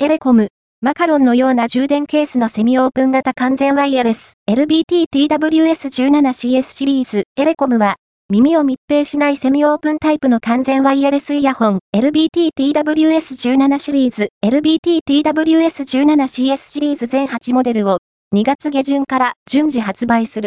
エレコム、マカロンのような充電ケースのセミオープン型完全ワイヤレス LBT-TWS17CS シリーズエレコムは耳を密閉しないセミオープンタイプの完全ワイヤレスイヤホン LBT-TWS17 シリーズ LBT-TWS17CS シリーズ全8モデルを2月下旬から順次発売する。